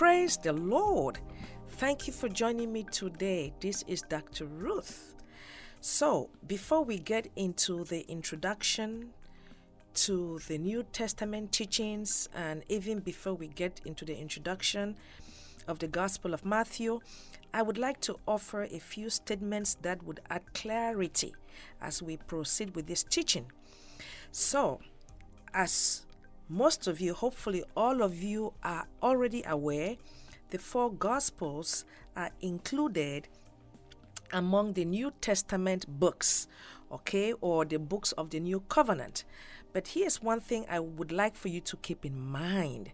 Praise the Lord. Thank you for joining me today. This is Dr. Ruth. So, before we get into the introduction to the New Testament teachings, and even before we get into the introduction of the Gospel of Matthew, I would like to offer a few statements that would add clarity as we proceed with this teaching. So, as most of you, hopefully all of you, are already aware, the four Gospels are included among the New Testament books, okay, or the books of the New Covenant. But here's one thing I would like for you to keep in mind.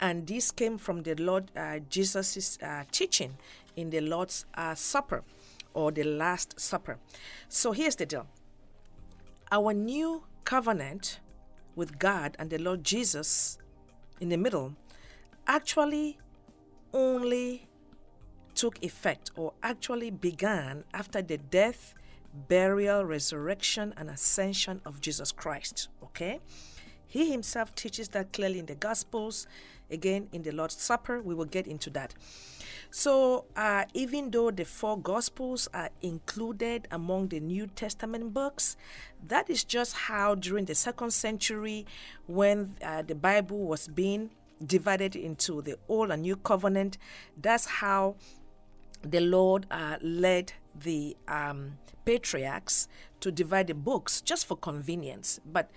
And this came from the Lord uh, Jesus' uh, teaching in the Lord's uh, Supper or the Last Supper. So here's the deal our new covenant with God and the Lord Jesus in the middle actually only took effect or actually began after the death, burial, resurrection, and ascension of Jesus Christ. Okay? He himself teaches that clearly in the Gospels. Again, in the Lord's Supper, we will get into that. So, uh, even though the four Gospels are included among the New Testament books, that is just how during the second century, when uh, the Bible was being divided into the Old and New Covenant, that's how the Lord uh, led the um, patriarchs to divide the books just for convenience. But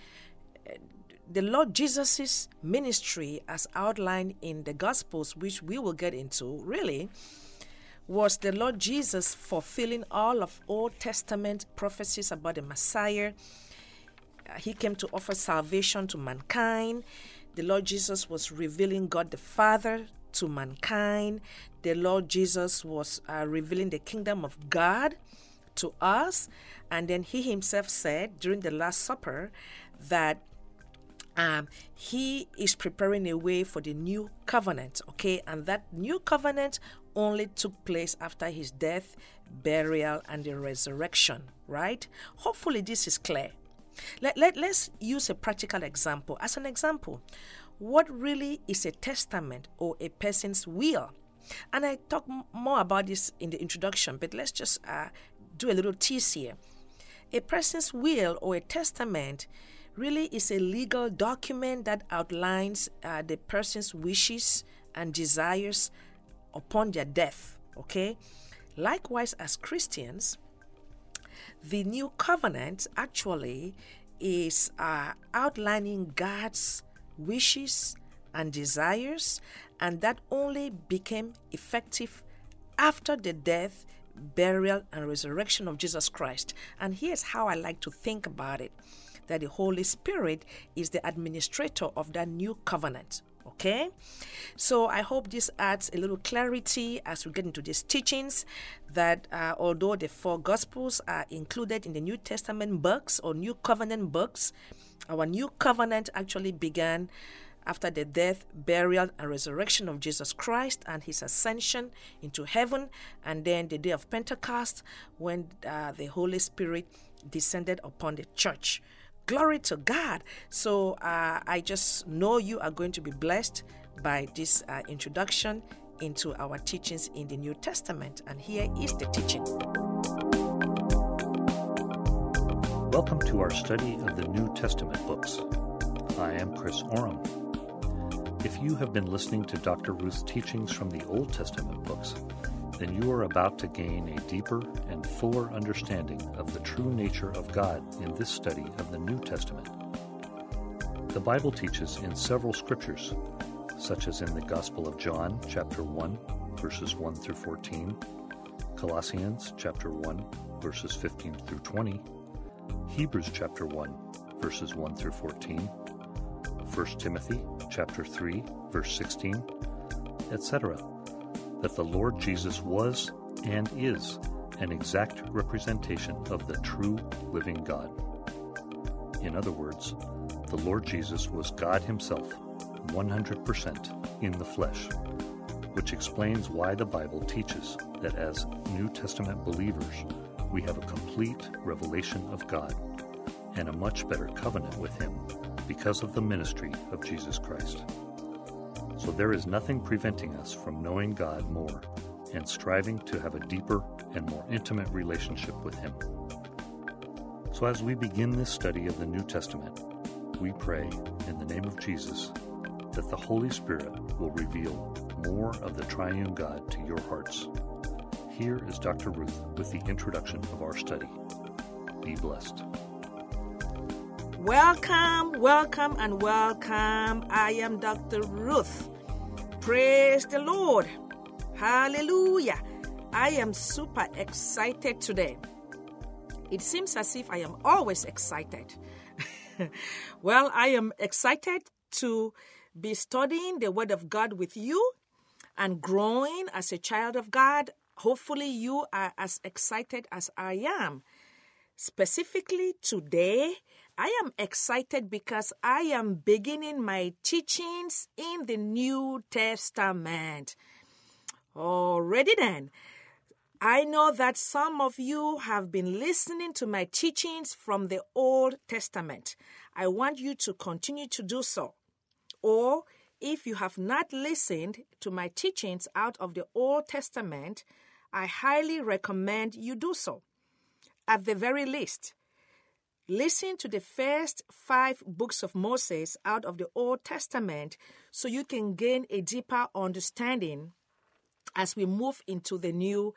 the Lord Jesus' ministry, as outlined in the Gospels, which we will get into, really was the Lord Jesus fulfilling all of Old Testament prophecies about the Messiah. Uh, he came to offer salvation to mankind. The Lord Jesus was revealing God the Father to mankind. The Lord Jesus was uh, revealing the kingdom of God to us. And then he himself said during the Last Supper that um, he is preparing a way for the new covenant, okay? And that new covenant only took place after his death, burial, and the resurrection, right? Hopefully, this is clear. Let, let, let's use a practical example. As an example, what really is a testament or a person's will? And I talk more about this in the introduction, but let's just uh, do a little tease here. A person's will or a testament really is a legal document that outlines uh, the person's wishes and desires upon their death. Okay? Likewise, as Christians, the new covenant actually is uh, outlining God's wishes and desires, and that only became effective after the death, burial, and resurrection of Jesus Christ. And here's how I like to think about it that the Holy Spirit is the administrator of that new covenant. Okay, so I hope this adds a little clarity as we get into these teachings. That uh, although the four Gospels are included in the New Testament books or New Covenant books, our new covenant actually began after the death, burial, and resurrection of Jesus Christ and his ascension into heaven, and then the day of Pentecost when uh, the Holy Spirit descended upon the church. Glory to God. So uh, I just know you are going to be blessed by this uh, introduction into our teachings in the New Testament. And here is the teaching. Welcome to our study of the New Testament books. I am Chris Oram. If you have been listening to Dr. Ruth's teachings from the Old Testament books, then you are about to gain a deeper and fuller understanding of the true nature of God in this study of the New Testament. The Bible teaches in several scriptures, such as in the Gospel of John, chapter 1, verses 1 through 14, Colossians, chapter 1, verses 15 through 20, Hebrews, chapter 1, verses 1 through 14, 1 Timothy, chapter 3, verse 16, etc that the Lord Jesus was and is an exact representation of the true living God. In other words, the Lord Jesus was God Himself, 100% in the flesh, which explains why the Bible teaches that as New Testament believers, we have a complete revelation of God and a much better covenant with Him because of the ministry of Jesus Christ. So there is nothing preventing us from knowing God more and striving to have a deeper and more intimate relationship with Him. So as we begin this study of the New Testament, we pray in the name of Jesus that the Holy Spirit will reveal more of the triune God to your hearts. Here is Dr. Ruth with the introduction of our study. Be blessed. Welcome, welcome, and welcome. I am Dr. Ruth. Praise the Lord. Hallelujah. I am super excited today. It seems as if I am always excited. well, I am excited to be studying the Word of God with you and growing as a child of God. Hopefully, you are as excited as I am. Specifically, today, I am excited because I am beginning my teachings in the New Testament. Already then, I know that some of you have been listening to my teachings from the Old Testament. I want you to continue to do so. Or if you have not listened to my teachings out of the Old Testament, I highly recommend you do so. At the very least, listen to the first five books of Moses out of the Old Testament so you can gain a deeper understanding as we move into the New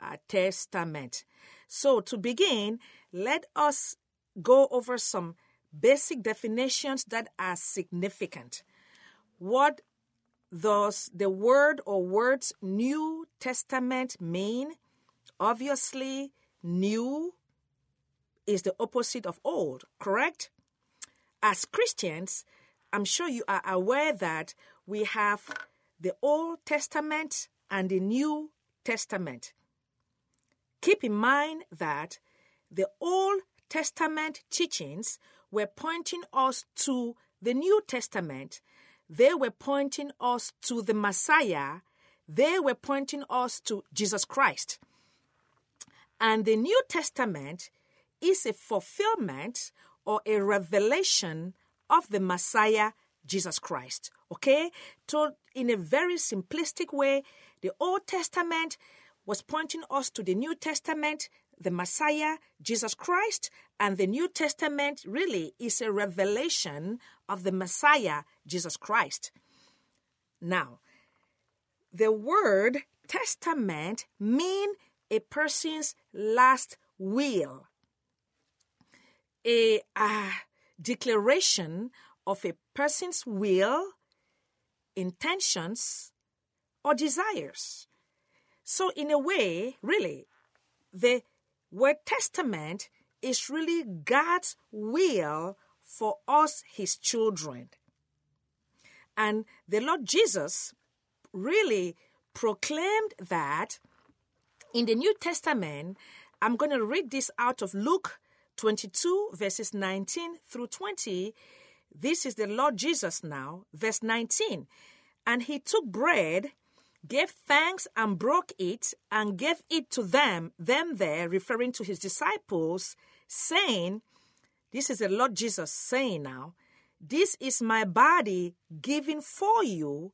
uh, Testament. So, to begin, let us go over some basic definitions that are significant. What does the word or words New Testament mean? Obviously, new is the opposite of old, correct? As Christians, I'm sure you are aware that we have the Old Testament and the New Testament. Keep in mind that the Old Testament teachings were pointing us to the New Testament. They were pointing us to the Messiah. They were pointing us to Jesus Christ. And the New Testament is a fulfillment or a revelation of the Messiah, Jesus Christ. Okay? So, in a very simplistic way, the Old Testament was pointing us to the New Testament, the Messiah, Jesus Christ, and the New Testament really is a revelation of the Messiah, Jesus Christ. Now, the word testament mean a person's last will, a declaration of a person's will, intentions, or desires. So, in a way, really, the word testament is really God's will for us, his children. And the Lord Jesus really proclaimed that in the New Testament. I'm going to read this out of Luke 22, verses 19 through 20. This is the Lord Jesus now, verse 19. And he took bread, gave thanks, and broke it, and gave it to them, them there, referring to his disciples, saying, This is the Lord Jesus saying now, This is my body given for you.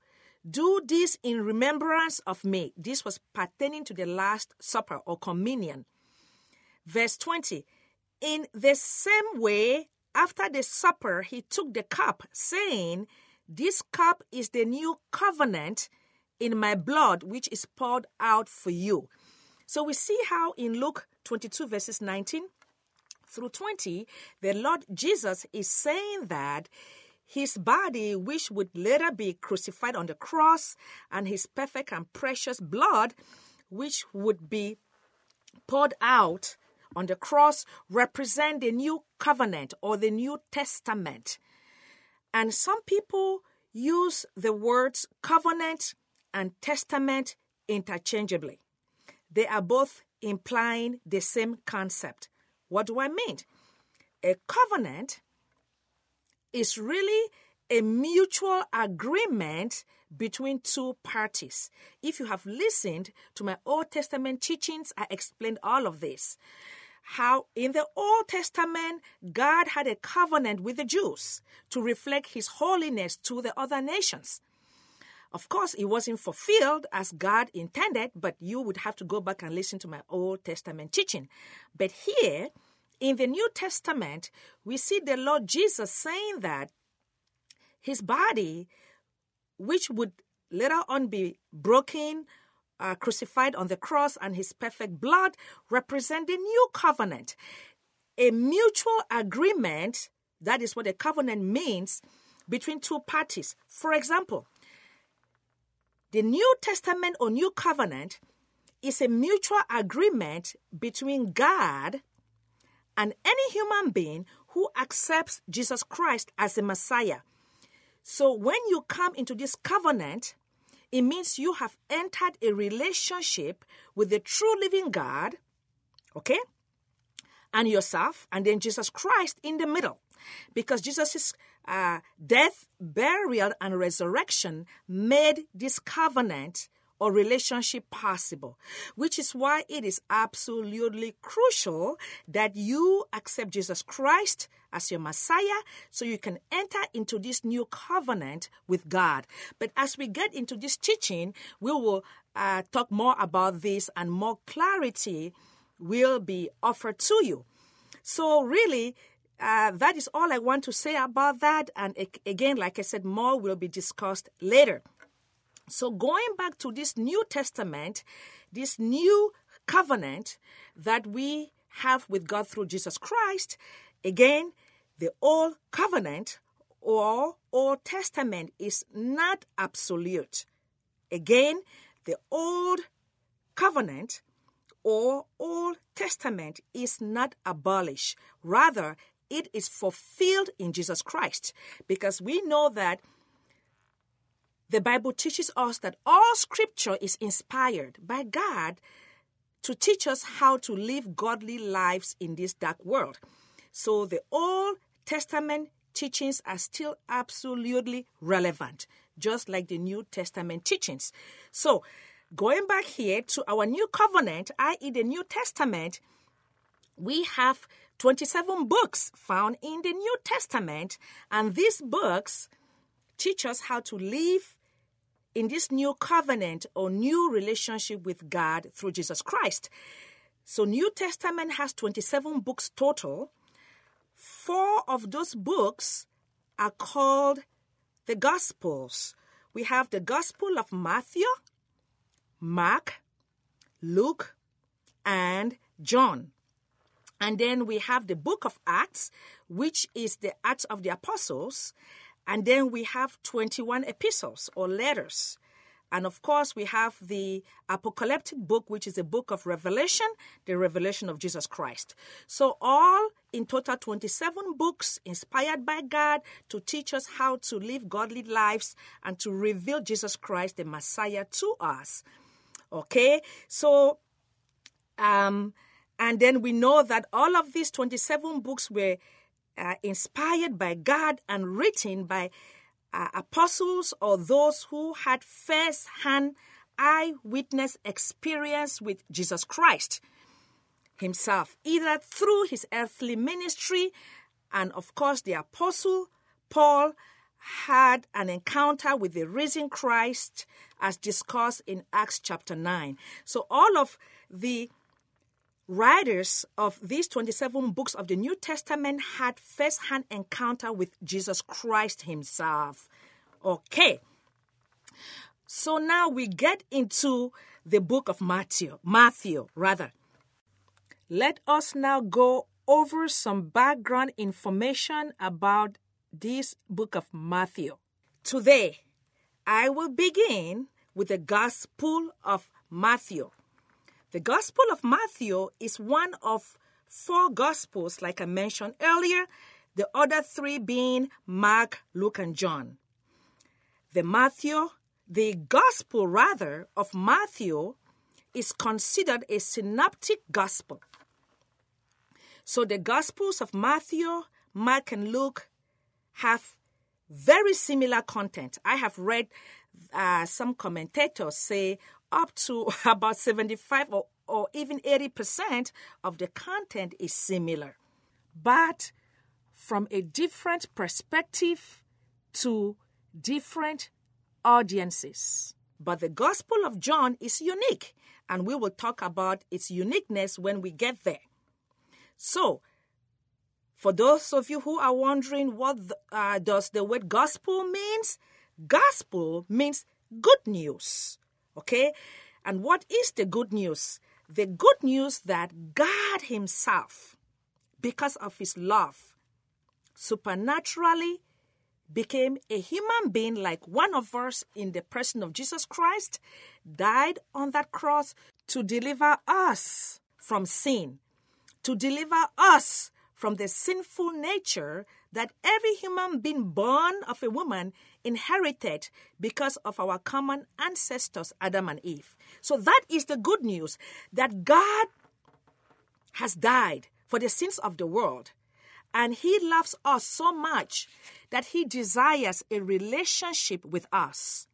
Do this in remembrance of me. This was pertaining to the Last Supper or communion. Verse 20 In the same way, after the supper, he took the cup, saying, This cup is the new covenant in my blood, which is poured out for you. So we see how in Luke 22, verses 19 through 20, the Lord Jesus is saying that his body, which would later be crucified on the cross, and his perfect and precious blood, which would be poured out on the cross, represent the new covenant or the New Testament. And some people use the words covenant and testament interchangeably. They are both implying the same concept. What do I mean? A covenant is really a mutual agreement between two parties. If you have listened to my Old Testament teachings, I explained all of this. How in the Old Testament, God had a covenant with the Jews to reflect his holiness to the other nations. Of course, it wasn't fulfilled as God intended, but you would have to go back and listen to my Old Testament teaching. But here, in the New Testament, we see the Lord Jesus saying that his body, which would later on be broken, uh, crucified on the cross, and his perfect blood represent the new covenant. A mutual agreement, that is what a covenant means, between two parties. For example, the New Testament or New Covenant is a mutual agreement between God and any human being who accepts Jesus Christ as the Messiah. So when you come into this covenant, it means you have entered a relationship with the true living God, okay? And yourself, and then Jesus Christ in the middle. Because Jesus' uh, death, burial, and resurrection made this covenant or relationship possible, which is why it is absolutely crucial that you accept Jesus Christ as your Messiah so you can enter into this new covenant with God. But as we get into this teaching, we will uh, talk more about this and more clarity will be offered to you. So, really, uh, that is all I want to say about that. And again, like I said, more will be discussed later. So, going back to this New Testament, this new covenant that we have with God through Jesus Christ, again, the Old Covenant or Old Testament is not absolute. Again, the Old Covenant or Old Testament is not abolished. Rather, it is fulfilled in Jesus Christ because we know that the Bible teaches us that all scripture is inspired by God to teach us how to live godly lives in this dark world. So the Old Testament teachings are still absolutely relevant, just like the New Testament teachings. So, going back here to our new covenant, i.e., the New Testament, we have 27 books found in the New Testament, and these books teach us how to live in this new covenant or new relationship with God through Jesus Christ. So New Testament has 27 books total. Four of those books are called the Gospels. We have the Gospel of Matthew, Mark, Luke, and John. And then we have the book of Acts, which is the Acts of the Apostles. And then we have 21 epistles or letters. And of course, we have the apocalyptic book, which is a book of Revelation, the revelation of Jesus Christ. So, all in total 27 books inspired by God to teach us how to live godly lives and to reveal Jesus Christ, the Messiah, to us. Okay? So, um, and then we know that all of these 27 books were uh, inspired by God and written by uh, apostles or those who had first hand eyewitness experience with Jesus Christ himself, either through his earthly ministry, and of course, the apostle Paul had an encounter with the risen Christ as discussed in Acts chapter 9. So, all of the writers of these 27 books of the New Testament had first hand encounter with Jesus Christ himself. Okay. So now we get into the book of Matthew, Matthew rather. Let us now go over some background information about this book of Matthew. Today, I will begin with the Gospel of Matthew. The Gospel of Matthew is one of four Gospels, like I mentioned earlier, the other three being Mark, Luke, and John. The Matthew, the Gospel rather, of Matthew is considered a synoptic Gospel. So the Gospels of Matthew, Mark, and Luke have very similar content. I have read uh, some commentators say up to about 75 or, or even 80% of the content is similar. But from a different perspective to different audiences. But the Gospel of John is unique, and we will talk about its uniqueness when we get there. So, for those of you who are wondering what the, uh, does the word gospel means, gospel means good news. Okay? And what is the good news? The good news that God Himself, because of His love, supernaturally became a human being like one of us in the person of Jesus Christ, died on that cross to deliver us from sin, to deliver us from the sinful nature that every human being born of a woman inherited because of our common ancestors, Adam and Eve. So that is the good news that God has died for the sins of the world. And he loves us so much that he desires a relationship with us.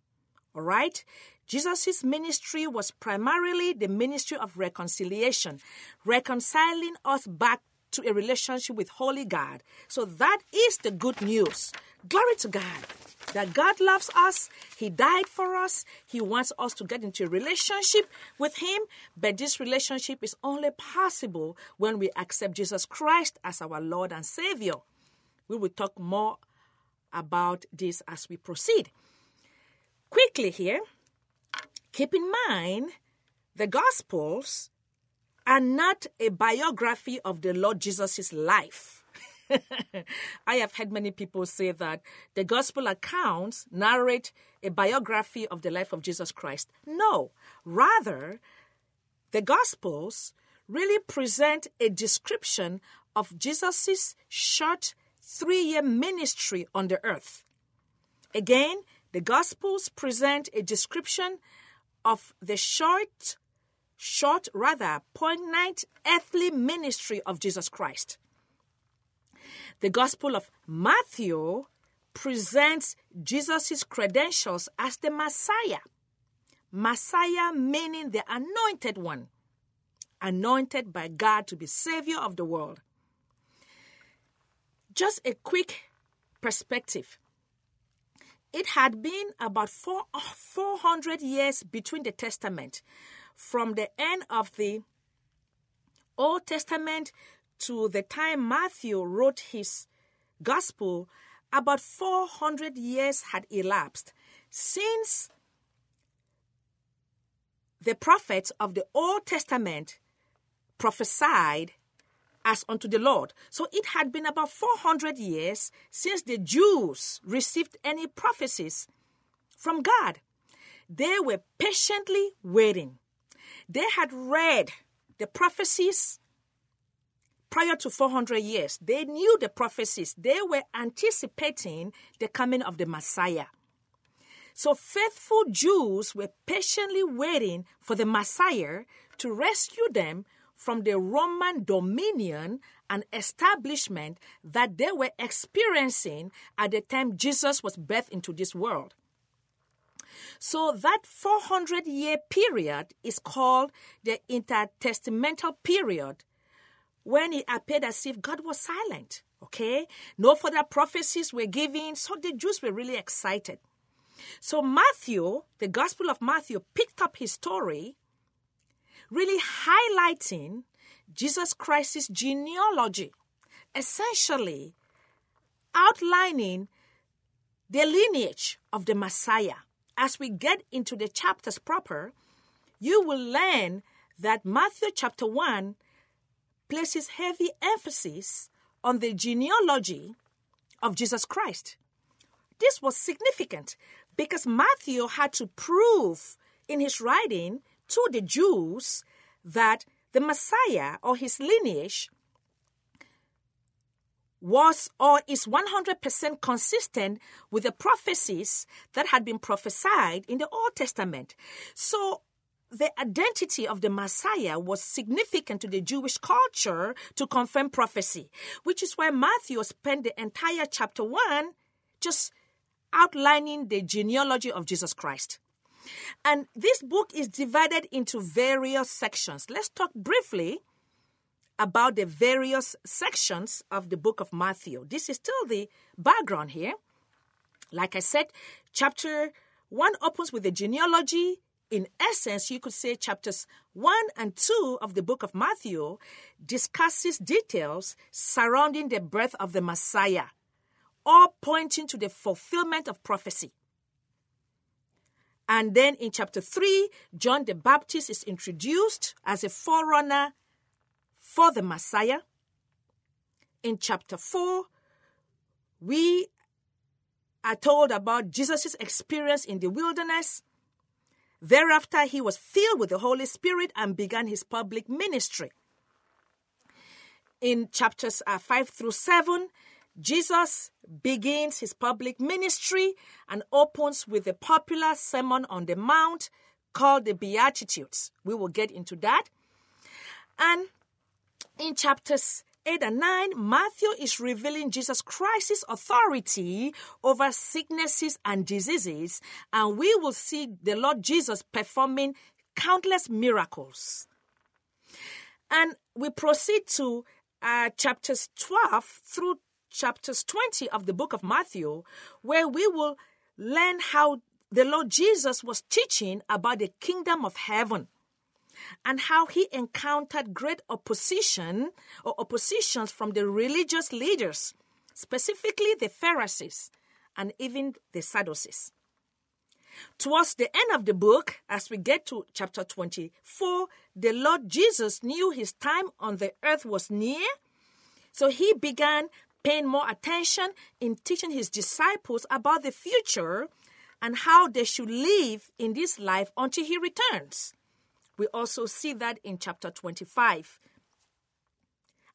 All right? Jesus' ministry was primarily the ministry of reconciliation, reconciling us back to a relationship with Holy God. So that is the good news. Glory to God that God loves us. He died for us. He wants us to get into a relationship with Him. But this relationship is only possible when we accept Jesus Christ as our Lord and Savior. We will talk more about this as we proceed. Quickly here, keep in mind the Gospels are not a biography of the Lord Jesus' life I have heard many people say that the gospel accounts narrate a biography of the life of Jesus Christ. No, rather, the gospels really present a description of Jesus' short three year ministry on the earth. Again, the Gospels present a description of the short, short, rather poignant earthly ministry of Jesus Christ. The Gospel of Matthew presents Jesus' credentials as the Messiah. Messiah meaning the anointed one, anointed by God to be Savior of the world. Just a quick perspective. It had been about four, 400 years between the Testament, from the end of the Old Testament to the time Matthew wrote his gospel, about 400 years had elapsed since the prophets of the Old Testament prophesied as unto the Lord. So it had been about 400 years since the Jews received any prophecies from God. They were patiently waiting. They had read the prophecies prior to 400 years. They knew the prophecies, they were anticipating the coming of the Messiah. So faithful Jews were patiently waiting for the Messiah to rescue them from the Roman dominion and establishment that they were experiencing at the time Jesus was birthed into this world. So that 400 year period is called the intertestamental period when it appeared as if God was silent. Okay? No further prophecies were given, so the Jews were really excited. So Matthew, the Gospel of Matthew, picked up his story, really highlighting Jesus Christ's genealogy, essentially outlining the lineage of the Messiah. As we get into the chapters proper, you will learn that Matthew chapter 1 places heavy emphasis on the genealogy of Jesus Christ. This was significant because Matthew had to prove in his writing to the Jews that the Messiah or his lineage was or is 100% consistent with the prophecies that had been prophesied in the Old Testament. So the identity of the Messiah was significant to the Jewish culture to confirm prophecy, which is why Matthew spent the entire chapter 1 just outlining the genealogy of Jesus Christ. And this book is divided into various sections. Let's talk briefly about the various sections of the book of Matthew. This is still the background here. Like I said, chapter one opens with the genealogy. In essence, you could say chapters 1 and 2 of the book of Matthew discusses details surrounding the birth of the Messiah, all pointing to the fulfillment of prophecy. And then in chapter 3, John the Baptist is introduced as a forerunner for the Messiah. In chapter 4, we are told about Jesus' experience in the wilderness. Thereafter, he was filled with the Holy Spirit and began his public ministry. In chapters uh, 5 through 7, Jesus begins his public ministry and opens with a popular Sermon on the Mount called the Beatitudes. We will get into that. And in chapters 8 and 9, Matthew is revealing Jesus Christ's authority over sicknesses and diseases, and we will see the Lord Jesus performing countless miracles. And we proceed to uh, chapters 12 through chapters 20 of the book of Matthew, where we will learn how the Lord Jesus was teaching about the kingdom of heaven and how he encountered great opposition or oppositions from the religious leaders, specifically the Pharisees and even the Sadducees. Towards the end of the book, as we get to chapter 24, the Lord Jesus knew his time on the earth was near. So he began paying more attention in teaching his disciples about the future and how they should live in this life until he returns. We also see that in chapter 25.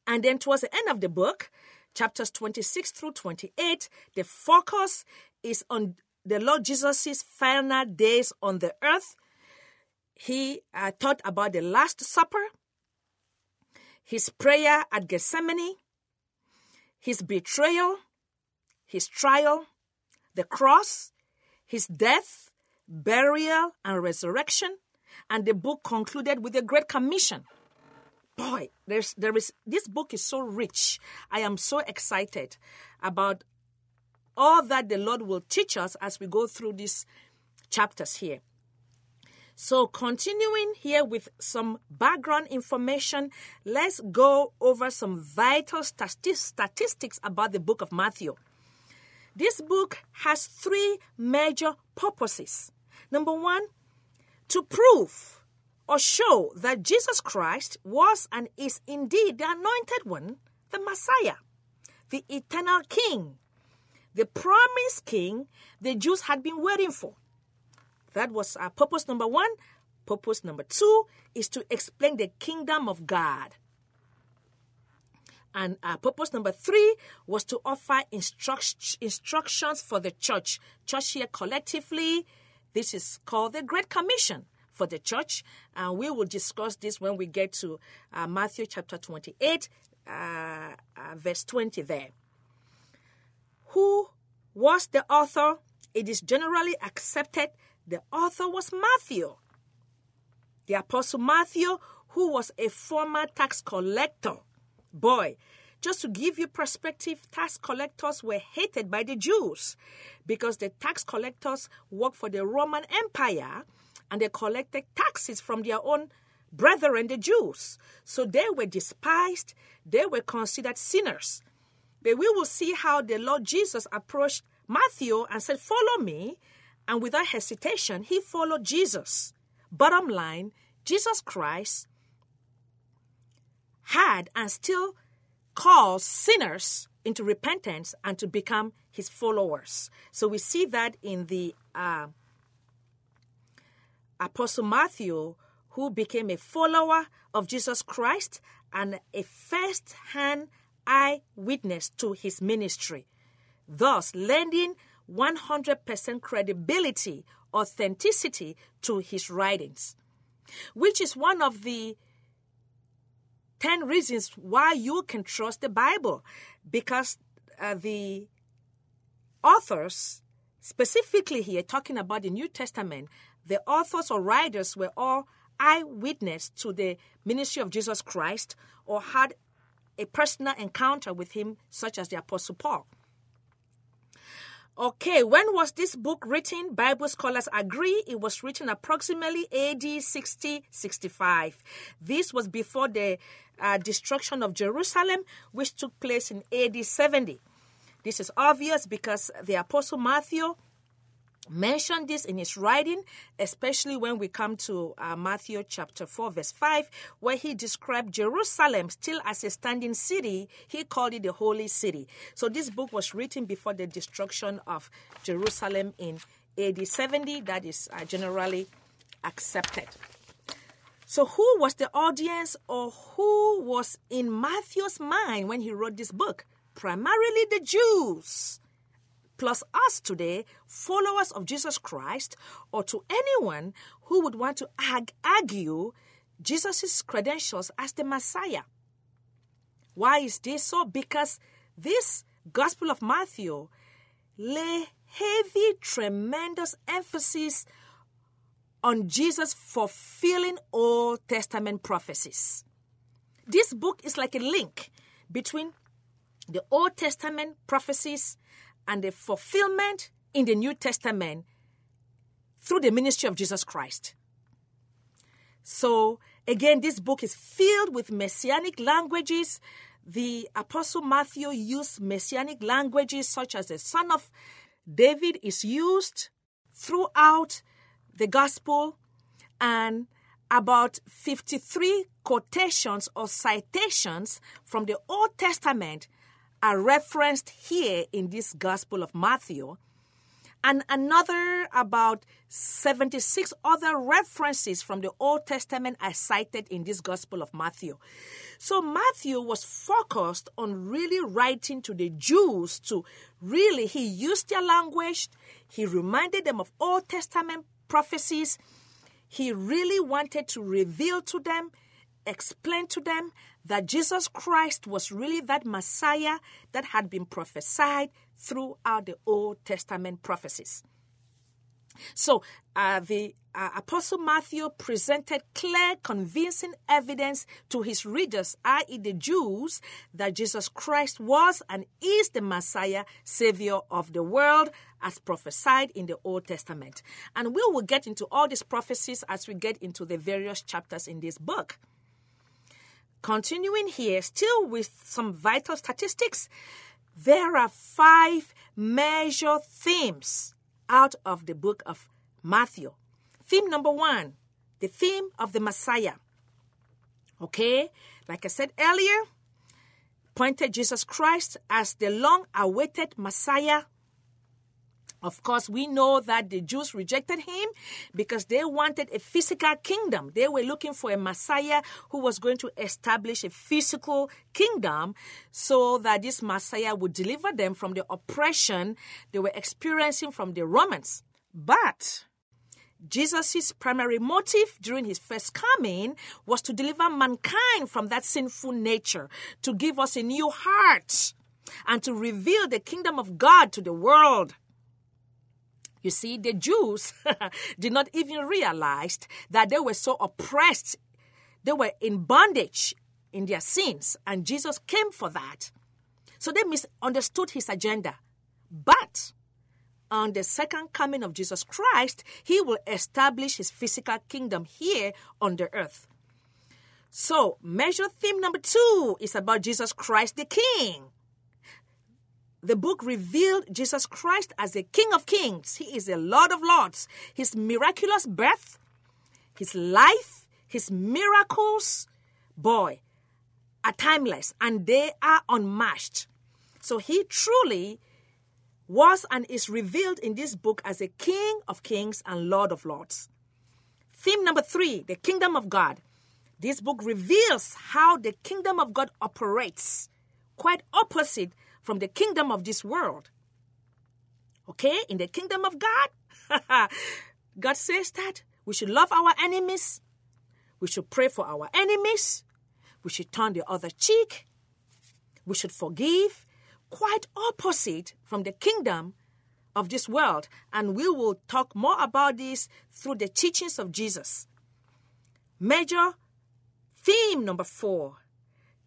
And then towards the end of the book, chapters 26 through 28, the focus is on the Lord Jesus' final days on the earth. He uh, taught about the Last Supper, his prayer at Gethsemane, his betrayal, his trial, the cross, his death, burial, and resurrection, and the book concluded with a great commission. Boy, there's there is this book is so rich. I am so excited about all that the Lord will teach us as we go through these chapters here. So, continuing here with some background information, let's go over some vital statistics about the book of Matthew. This book has three major purposes. Number one, to prove or show that Jesus Christ was and is indeed the anointed one, the Messiah, the eternal King, the promised King the Jews had been waiting for. That was our purpose number one. Purpose number two is to explain the kingdom of God. And our purpose number three was to offer instruct- instructions for the church. Church here collectively, this is called the Great Commission for the church. And we will discuss this when we get to uh, Matthew chapter 28, uh, uh, verse 20 there. Who was the author? It is generally accepted the author was Matthew. The Apostle Matthew, who was a former tax collector. Boy, just to give you perspective, tax collectors were hated by the Jews because the tax collectors worked for the Roman Empire and they collected taxes from their own brethren, the Jews. So they were despised, they were considered sinners. But we will see how the Lord Jesus approached Matthew and said, Follow me. And without hesitation, he followed Jesus. Bottom line, Jesus Christ had and still calls sinners into repentance and to become his followers. So we see that in the uh, Apostle Matthew, who became a follower of Jesus Christ and a first hand eyewitness to his ministry, thus lending 100% credibility, authenticity to his writings, which is one of the 10 reasons why you can trust the Bible because uh, the authors, specifically here talking about the New Testament, the authors or writers were all eyewitness to the ministry of Jesus Christ or had a personal encounter with him, such as the Apostle Paul. Okay, when was this book written? Bible scholars agree it was written approximately AD 60 65. This was before the uh, destruction of Jerusalem, which took place in AD 70. This is obvious because the Apostle Matthew mentioned this in his writing, especially when we come to uh, Matthew chapter 4, verse 5, where he described Jerusalem still as a standing city. He called it the holy city. So this book was written before the destruction of Jerusalem in AD 70. That is uh, generally accepted. So, who was the audience or who was in Matthew's mind when he wrote this book? Primarily the Jews plus us today, followers of Jesus Christ, or to anyone who would want to argue Jesus' credentials as the Messiah. Why is this so? Because this Gospel of Matthew lay heavy, tremendous emphasis on Jesus fulfilling Old Testament prophecies. This book is like a link between the Old Testament prophecies and the fulfillment in the New Testament through the ministry of Jesus Christ. So, again, this book is filled with messianic languages. The Apostle Matthew used messianic languages such as the Son of David is used throughout the Gospel, and about 53 quotations or citations from the Old Testament are referenced here in this Gospel of Matthew, and another about 76 other references from the Old Testament are cited in this Gospel of Matthew. So Matthew was focused on really writing to the Jews to really, he used their language, he reminded them of Old Testament prophecies, he really wanted to reveal to them explain to them that Jesus Christ was really that Messiah that had been prophesied throughout the Old Testament prophecies. So, uh, the uh, Apostle Matthew presented clear, convincing evidence to his readers, i.e., the Jews, that Jesus Christ was and is the Messiah, Savior of the world, as prophesied in the Old Testament. And we will get into all these prophecies as we get into the various chapters in this book. Continuing here, still with some vital statistics, there are five major themes out of the book of Matthew. Theme number one, the theme of the Messiah. Okay, like I said earlier, pointed Jesus Christ as the long awaited Messiah of course, we know that the Jews rejected him because they wanted a physical kingdom. They were looking for a Messiah who was going to establish a physical kingdom so that this Messiah would deliver them from the oppression they were experiencing from the Romans. But Jesus' primary motive during his first coming was to deliver mankind from that sinful nature, to give us a new heart, and to reveal the kingdom of God to the world. You see, the Jews did not even realize that they were so oppressed. They were in bondage in their sins, and Jesus came for that. So they misunderstood his agenda. But on the second coming of Jesus Christ, he will establish his physical kingdom here on the earth. So, measure theme number two is about Jesus Christ the King the book revealed Jesus Christ as the King of Kings. He is the Lord of Lords. His miraculous birth, his life, his miracles, boy, are timeless and they are unmatched. So he truly was and is revealed in this book as a King of Kings and Lord of Lords. Theme number three the kingdom of God. This book reveals how the kingdom of God operates, quite opposite from the kingdom of this world. Okay, in the kingdom of God, God says that we should love our enemies, we should pray for our enemies, we should turn the other cheek, we should forgive. Quite opposite from the kingdom of this world. And we will talk more about this through the teachings of Jesus. Major theme number four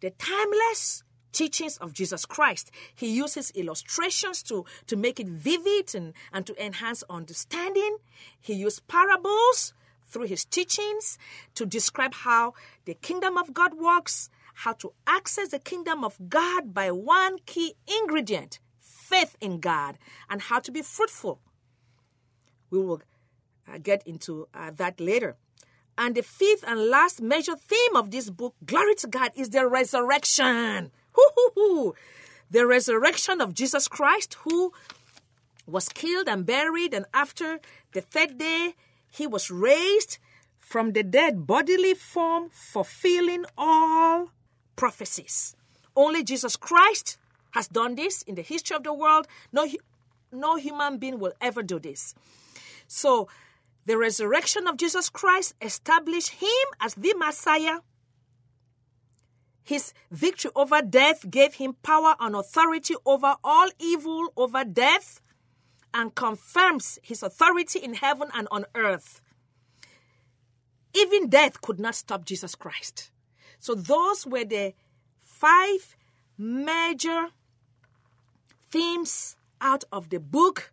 the timeless teachings of Jesus Christ. He uses illustrations to, to make it vivid and, and to enhance understanding. He used parables through his teachings to describe how the kingdom of God works, how to access the kingdom of God by one key ingredient faith in God, and how to be fruitful. We will uh, get into uh, that later. And the fifth and last major theme of this book, Glory to God, is the resurrection. Hoo-hoo-hoo. The resurrection of Jesus Christ, who was killed and buried, and after the third day, he was raised from the dead bodily form, fulfilling all prophecies. Only Jesus Christ has done this in the history of the world. No, no human being will ever do this. So, the resurrection of Jesus Christ established him as the Messiah. His victory over death gave him power and authority over all evil, over death, and confirms his authority in heaven and on earth. Even death could not stop Jesus Christ. So, those were the five major themes out of the book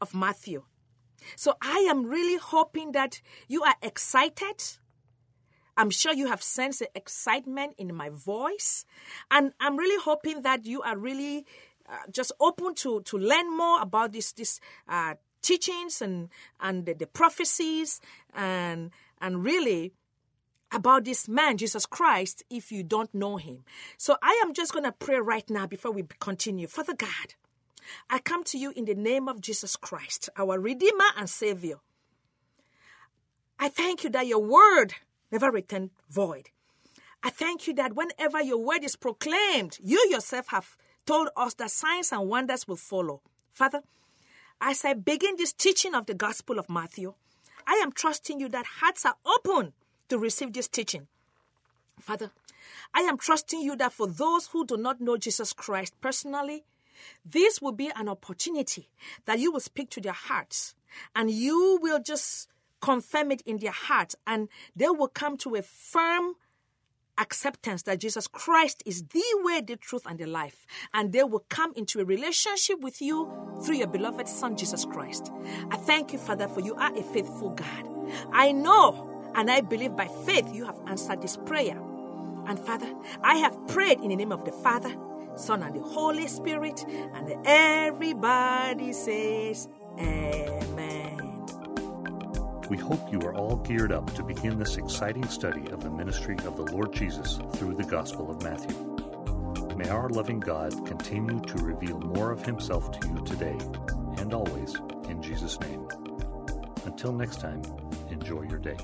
of Matthew. So I am really hoping that you are excited. I'm sure you have sensed the excitement in my voice. And I'm really hoping that you are really uh, just open to, to learn more about this, this uh, teachings and, and the, the prophecies and, and really about this man, Jesus Christ, if you don't know him. So I am just going to pray right now before we continue. Father God, I come to you in the name of Jesus Christ, our Redeemer and Savior. I thank you that your word never returned void. I thank you that whenever your word is proclaimed, you yourself have told us that signs and wonders will follow. Father, as I begin this teaching of the Gospel of Matthew, I am trusting you that hearts are open to receive this teaching. Father, I am trusting you that for those who do not know Jesus Christ personally, this will be an opportunity that you will speak to their hearts and you will just confirm it in their heart, and they will come to a firm acceptance that Jesus Christ is the way, the truth, and the life. And they will come into a relationship with you through your beloved Son, Jesus Christ. I thank you, Father, for you are a faithful God. I know and I believe by faith you have answered this prayer. And Father, I have prayed in the name of the Father, Son, and the Holy Spirit. And everybody says, Amen. We hope you are all geared up to begin this exciting study of the ministry of the Lord Jesus through the Gospel of Matthew. May our loving God continue to reveal more of Himself to you today and always in Jesus' name. Until next time, enjoy your day.